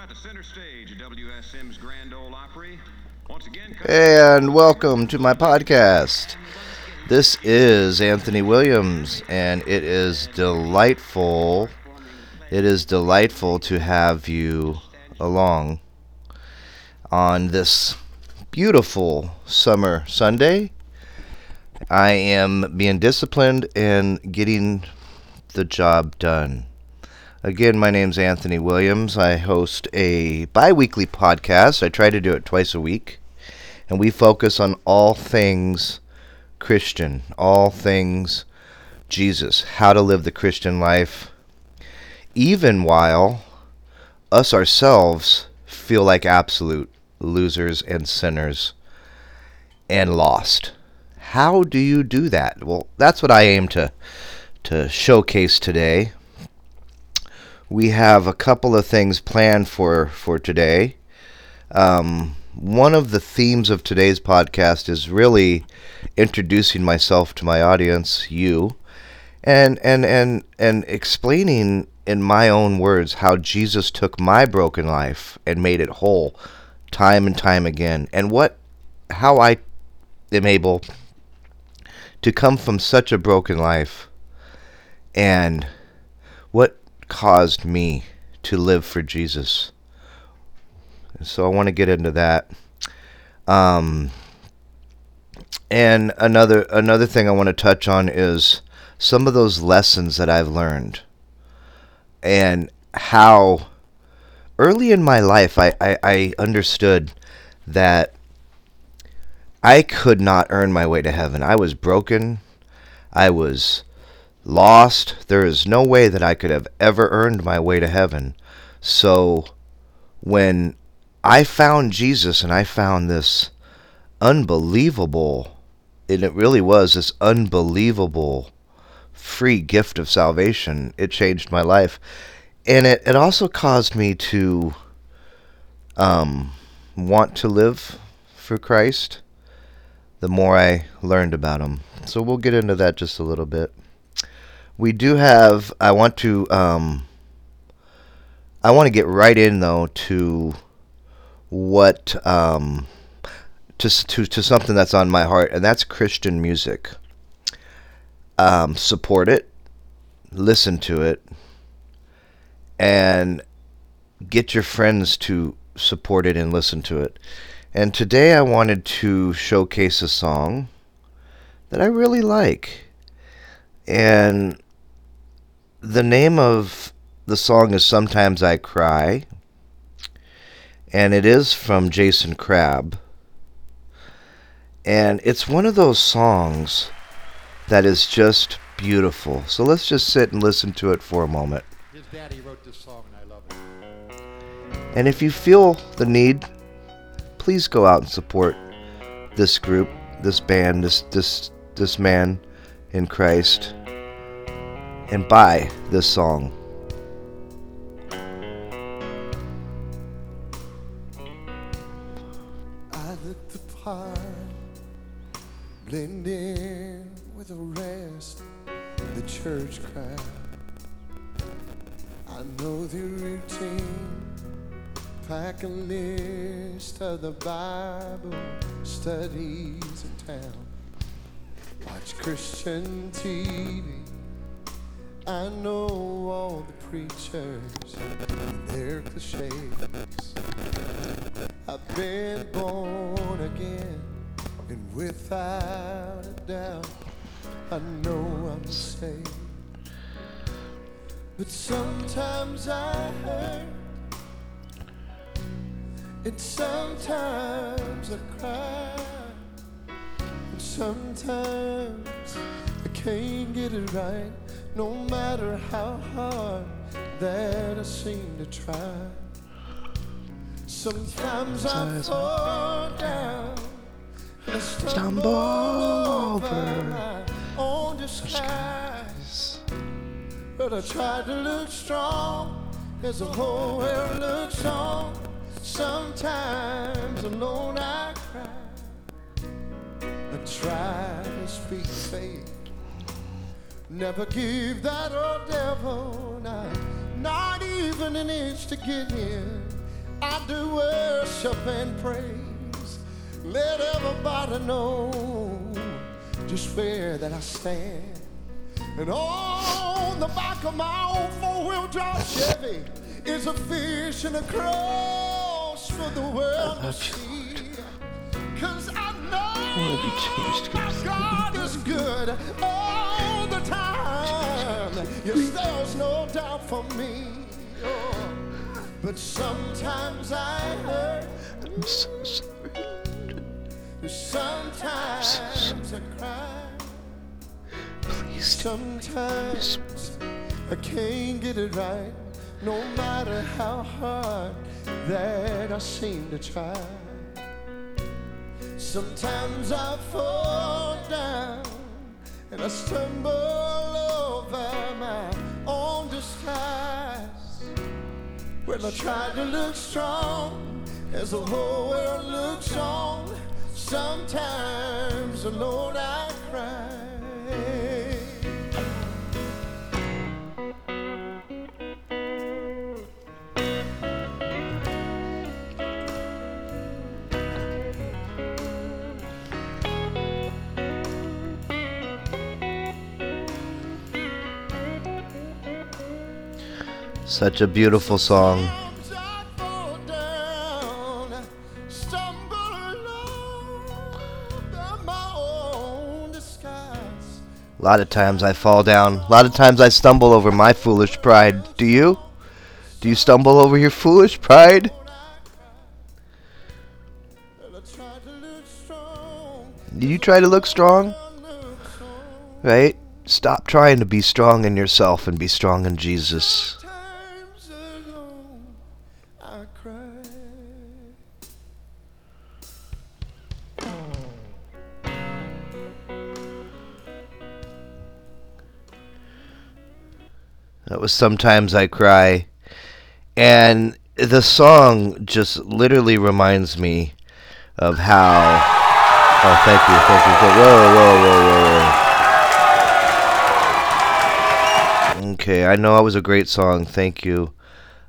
Out to center stage at WSM's Grand Ole Opry. Once again, And welcome to my podcast. This is Anthony Williams, and it is delightful. It is delightful to have you along on this beautiful summer Sunday. I am being disciplined and getting the job done. Again, my name's Anthony Williams. I host a bi weekly podcast. I try to do it twice a week. And we focus on all things Christian, all things Jesus, how to live the Christian life, even while us ourselves feel like absolute losers and sinners and lost. How do you do that? Well, that's what I aim to to showcase today we have a couple of things planned for for today. Um, one of the themes of today's podcast is really introducing myself to my audience, you, and and and and explaining in my own words how Jesus took my broken life and made it whole time and time again and what how I am able to come from such a broken life and what caused me to live for Jesus. So I want to get into that. Um, and another another thing I want to touch on is some of those lessons that I've learned and how early in my life I, I, I understood that I could not earn my way to heaven. I was broken. I was lost. There is no way that I could have ever earned my way to heaven. So when I found Jesus and I found this unbelievable, and it really was this unbelievable free gift of salvation, it changed my life. And it, it also caused me to um, want to live for Christ the more I learned about him. So we'll get into that just a little bit we do have. I want to. Um, I want to get right in though to what um, to to to something that's on my heart, and that's Christian music. Um, support it, listen to it, and get your friends to support it and listen to it. And today I wanted to showcase a song that I really like. And the name of the song is Sometimes I Cry, and it is from Jason Crabb. And it's one of those songs that is just beautiful. So let's just sit and listen to it for a moment. His daddy wrote this song, and I love it. And if you feel the need, please go out and support this group, this band, this this this man in Christ and buy this song. I look the part, blend with the rest of the church crowd. I know the routine, pack a list of the Bible studies in town. Watch Christian TV. I know all the preachers and their cliches. I've been born again, and without a doubt, I know I'm saved. But sometimes I hurt, and sometimes I cry, and sometimes I can't get it right, no matter how hard that I seem to try. Sometimes I fall down I stumble over my own disguise. But I try to look strong as the whole world looks on. Sometimes alone I cry. I try to speak faith. Never give that old devil not not even an inch to get in. I do worship and praise. Let everybody know just where that I stand. And on the back of my old four-wheel drive Chevy is a fish and a cross for the world to see. Cause I know my God is good time. Yes, there's no doubt for me. Oh, but sometimes I hurt. I'm so sorry. Sometimes I cry. Please. Sometimes I can't get it right, no matter how hard that I seem to try. Sometimes I fall down and I stumble over my own disguise. Well, I try to look strong as the whole world looks on. Sometimes, Lord, I cry. Such a beautiful song. A lot of times I fall down. A lot of times I stumble over my foolish pride. Do you? Do you stumble over your foolish pride? Do you try to look strong. Right? Stop trying to be strong in yourself and be strong in Jesus. That was Sometimes I Cry. And the song just literally reminds me of how. Oh, thank you, thank you. Whoa, whoa, whoa, whoa, whoa. Okay, I know it was a great song. Thank you.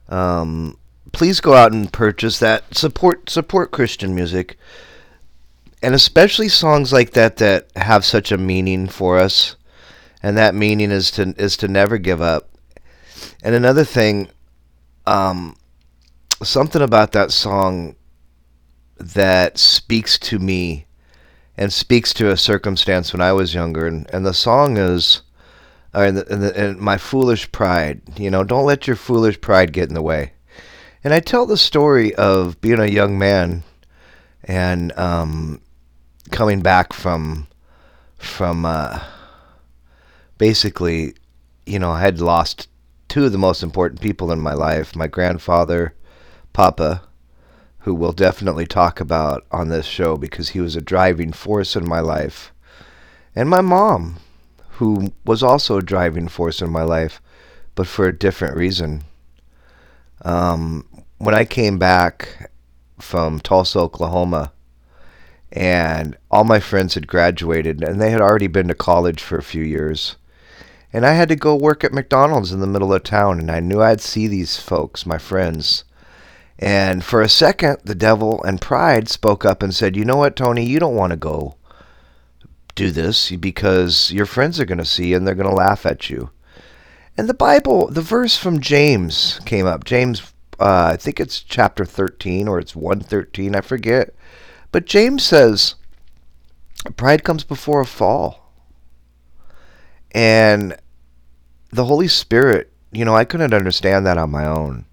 Um, please go out and purchase that. Support support Christian music, and especially songs like that that have such a meaning for us. And that meaning is to is to never give up. And another thing, um, something about that song that speaks to me and speaks to a circumstance when I was younger. And, and the song is, uh, and, the, and, the, my foolish pride. You know, don't let your foolish pride get in the way. And I tell the story of being a young man and um, coming back from from uh, basically, you know, I had lost two of the most important people in my life my grandfather, Papa, who we'll definitely talk about on this show because he was a driving force in my life, and my mom, who was also a driving force in my life, but for a different reason. Um, when I came back from Tulsa, Oklahoma, and all my friends had graduated and they had already been to college for a few years and I had to go work at McDonald's in the middle of town, and I knew I'd see these folks, my friends. And for a second, the devil and pride spoke up and said, You know what, Tony, you don't want to go do this because your friends are going to see and they're going to laugh at you. And the Bible, the verse from James came up. James, uh, I think it's chapter 13 or it's 113, I forget. But James says, Pride comes before a fall. And the Holy Spirit, you know, I couldn't understand that on my own.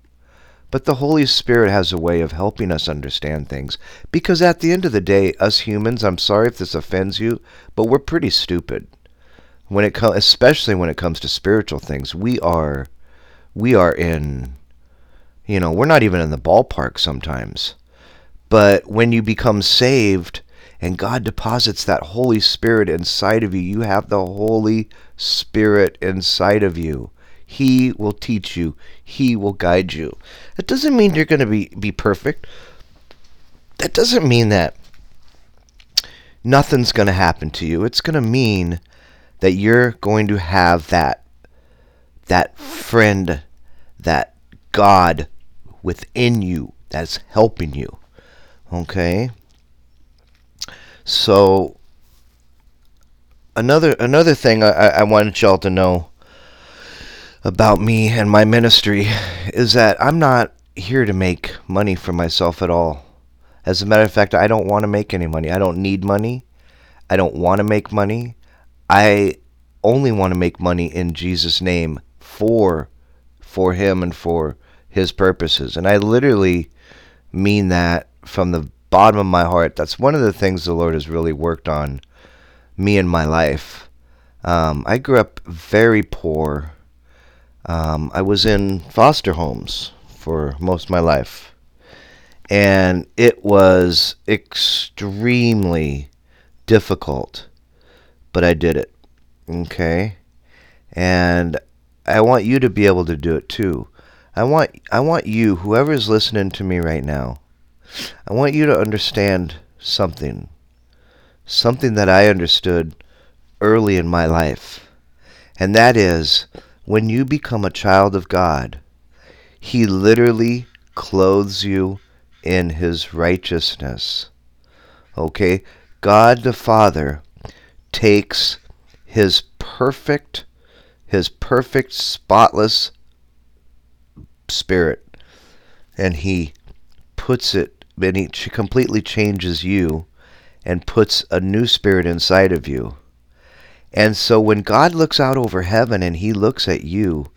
But the Holy Spirit has a way of helping us understand things. Because at the end of the day, us humans, I'm sorry if this offends you, but we're pretty stupid. When it comes, especially when it comes to spiritual things, we are, we are in, you know, we're not even in the ballpark sometimes. But when you become saved and God deposits that Holy Spirit inside of you, you have the Holy Spirit inside of you. He will teach you. He will guide you. That doesn't mean you're going to be, be perfect. That doesn't mean that nothing's going to happen to you. It's going to mean that you're going to have that that friend that God within you that's helping you. Okay? So another another thing I, I wanted y'all to know about me and my ministry is that I'm not here to make money for myself at all. As a matter of fact, I don't want to make any money. I don't need money. I don't want to make money. I only want to make money in Jesus' name for for him and for his purposes. And I literally mean that from the bottom of my heart. That's one of the things the Lord has really worked on me in my life. Um, I grew up very poor. Um, I was in foster homes for most of my life. And it was extremely difficult, but I did it. Okay? And I want you to be able to do it too. I want I want you, whoever is listening to me right now, I want you to understand something. Something that I understood early in my life. And that is when you become a child of God, he literally clothes you in his righteousness. Okay? God the Father takes his perfect his perfect spotless spirit and he puts it and he completely changes you and puts a new spirit inside of you. And so when God looks out over heaven and he looks at you,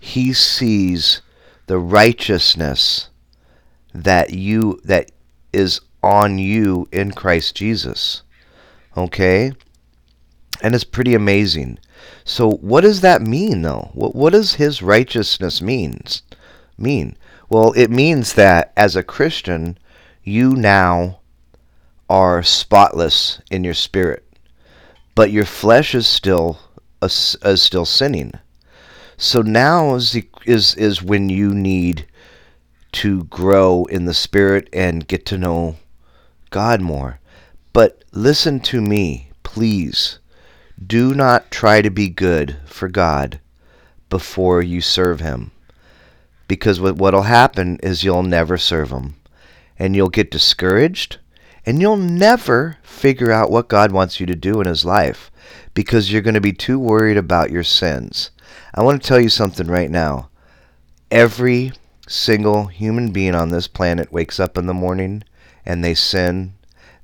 he sees the righteousness that you that is on you in Christ Jesus. Okay? And it's pretty amazing. So what does that mean though? What what does his righteousness means mean? Well, it means that as a Christian, you now are spotless in your spirit, but your flesh is still is still sinning. So now is the, is is when you need to grow in the spirit and get to know God more. But listen to me, please. Do not try to be good for God before you serve Him. Because what will happen is you'll never serve Him. And you'll get discouraged. And you'll never figure out what God wants you to do in His life. Because you're going to be too worried about your sins. I want to tell you something right now. Every single human being on this planet wakes up in the morning and they sin.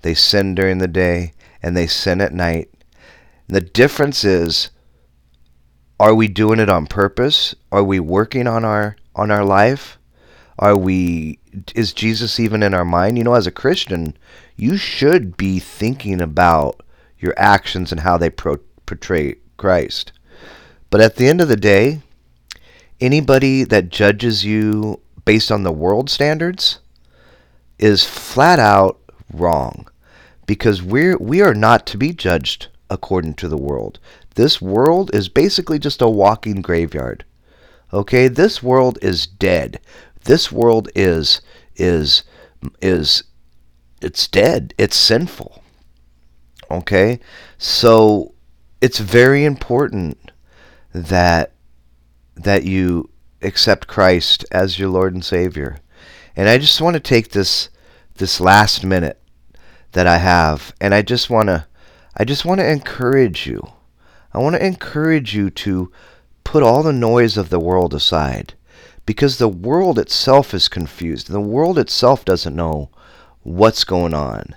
They sin during the day and they sin at night. The difference is are we doing it on purpose? Are we working on our on our life? Are we is Jesus even in our mind? You know, as a Christian, you should be thinking about your actions and how they pro- portray Christ. But at the end of the day, anybody that judges you based on the world standards is flat out wrong because we're we are not to be judged according to the world. This world is basically just a walking graveyard. Okay, this world is dead. This world is is is it's dead. It's sinful. Okay? So it's very important that that you accept Christ as your Lord and Savior. And I just want to take this this last minute that I have and I just want to I just want to encourage you. I want to encourage you to put all the noise of the world aside because the world itself is confused. The world itself doesn't know what's going on.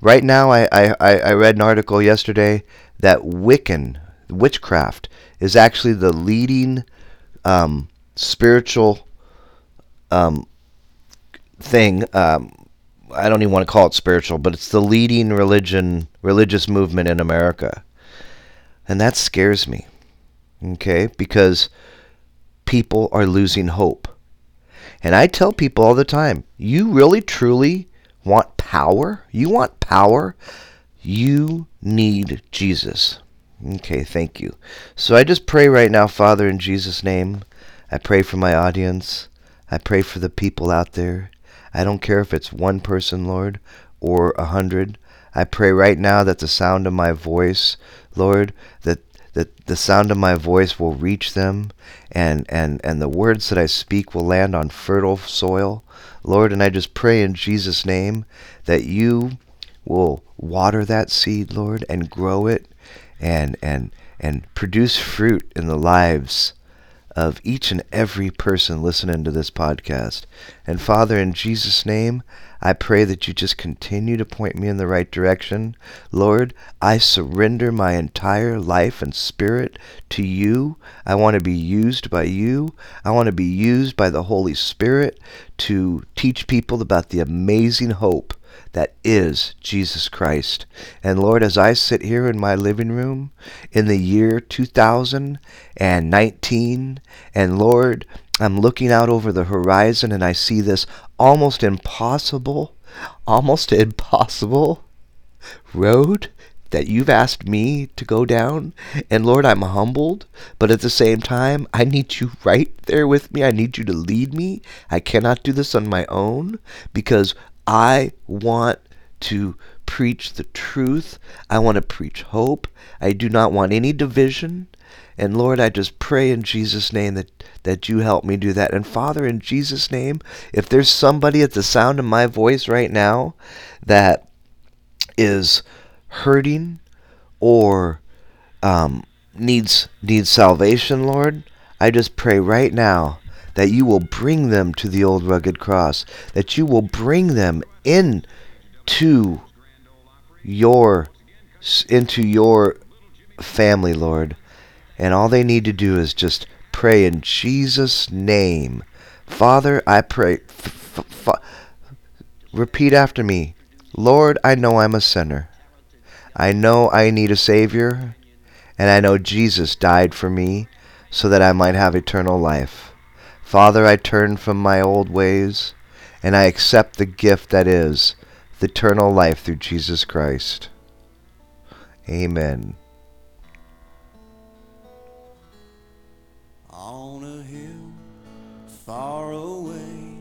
Right now, I, I, I read an article yesterday that Wiccan, witchcraft, is actually the leading um, spiritual um, thing. Um, I don't even want to call it spiritual, but it's the leading religion, religious movement in America. And that scares me. Okay? Because people are losing hope. And I tell people all the time, you really truly want power? You want power? You need Jesus. Okay, thank you. So I just pray right now, Father, in Jesus' name. I pray for my audience. I pray for the people out there. I don't care if it's one person, Lord, or a hundred. I pray right now that the sound of my voice, Lord, that that the sound of my voice will reach them and, and, and the words that I speak will land on fertile soil. Lord, and I just pray in Jesus' name that you will water that seed, Lord, and grow it and and and produce fruit in the lives of each and every person listening to this podcast. And Father, in Jesus' name, I pray that you just continue to point me in the right direction. Lord, I surrender my entire life and spirit to you. I want to be used by you. I want to be used by the Holy Spirit to teach people about the amazing hope that is Jesus Christ. And Lord, as I sit here in my living room in the year 2019, and Lord, I'm looking out over the horizon and I see this almost impossible, almost impossible road that you've asked me to go down. And Lord, I'm humbled, but at the same time, I need you right there with me. I need you to lead me. I cannot do this on my own because I want to preach the truth. I want to preach hope. I do not want any division. And Lord, I just pray in Jesus' name that, that you help me do that. And Father, in Jesus' name, if there's somebody at the sound of my voice right now that is hurting or um, needs needs salvation, Lord, I just pray right now that you will bring them to the old rugged cross, that you will bring them in to your into your family, Lord. And all they need to do is just pray in Jesus' name. Father, I pray. F- f- f- repeat after me. Lord, I know I'm a sinner. I know I need a Savior. And I know Jesus died for me so that I might have eternal life. Father, I turn from my old ways and I accept the gift that is the eternal life through Jesus Christ. Amen. On a hill far away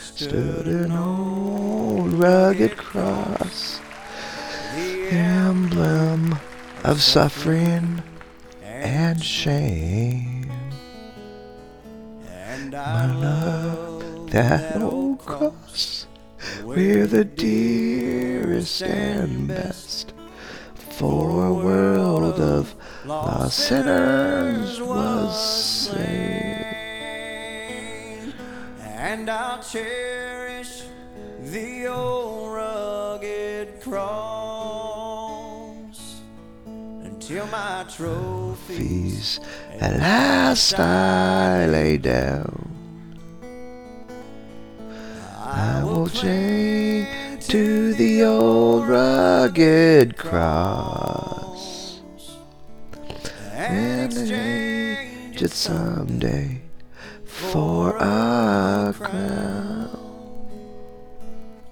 Stood an old rugged cross, the emblem of suffering and shame. I love that old cross where the dearest and best for a world of lost sinners was slain. And I'll cherish the old rugged cross until my trophies at last I lay down. I will cling to the old rugged cross and exchange it someday for a crown.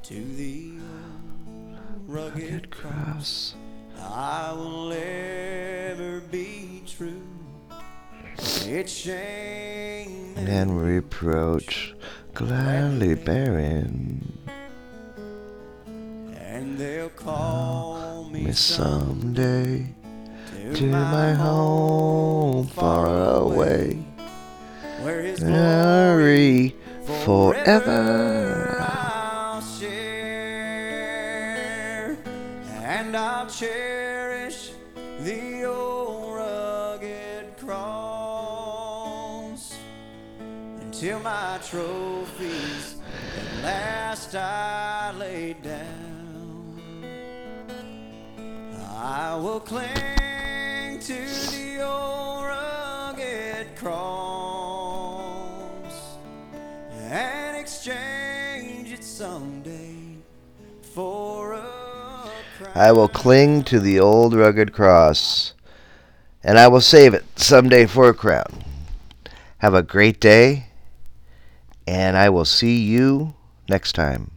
to the old rugged Cross. I will ever be true. It's shame and reproach gladly bearing and they'll call me me someday to my home far away. where his Glory forever. I'll share and I'll cherish the old rugged cross until my trophies at last I lay down. I will cling to the old rugged cross and exchange it someday for a crown. I will cling to the old rugged cross, and I will save it someday for a crown. Have a great day, and I will see you next time.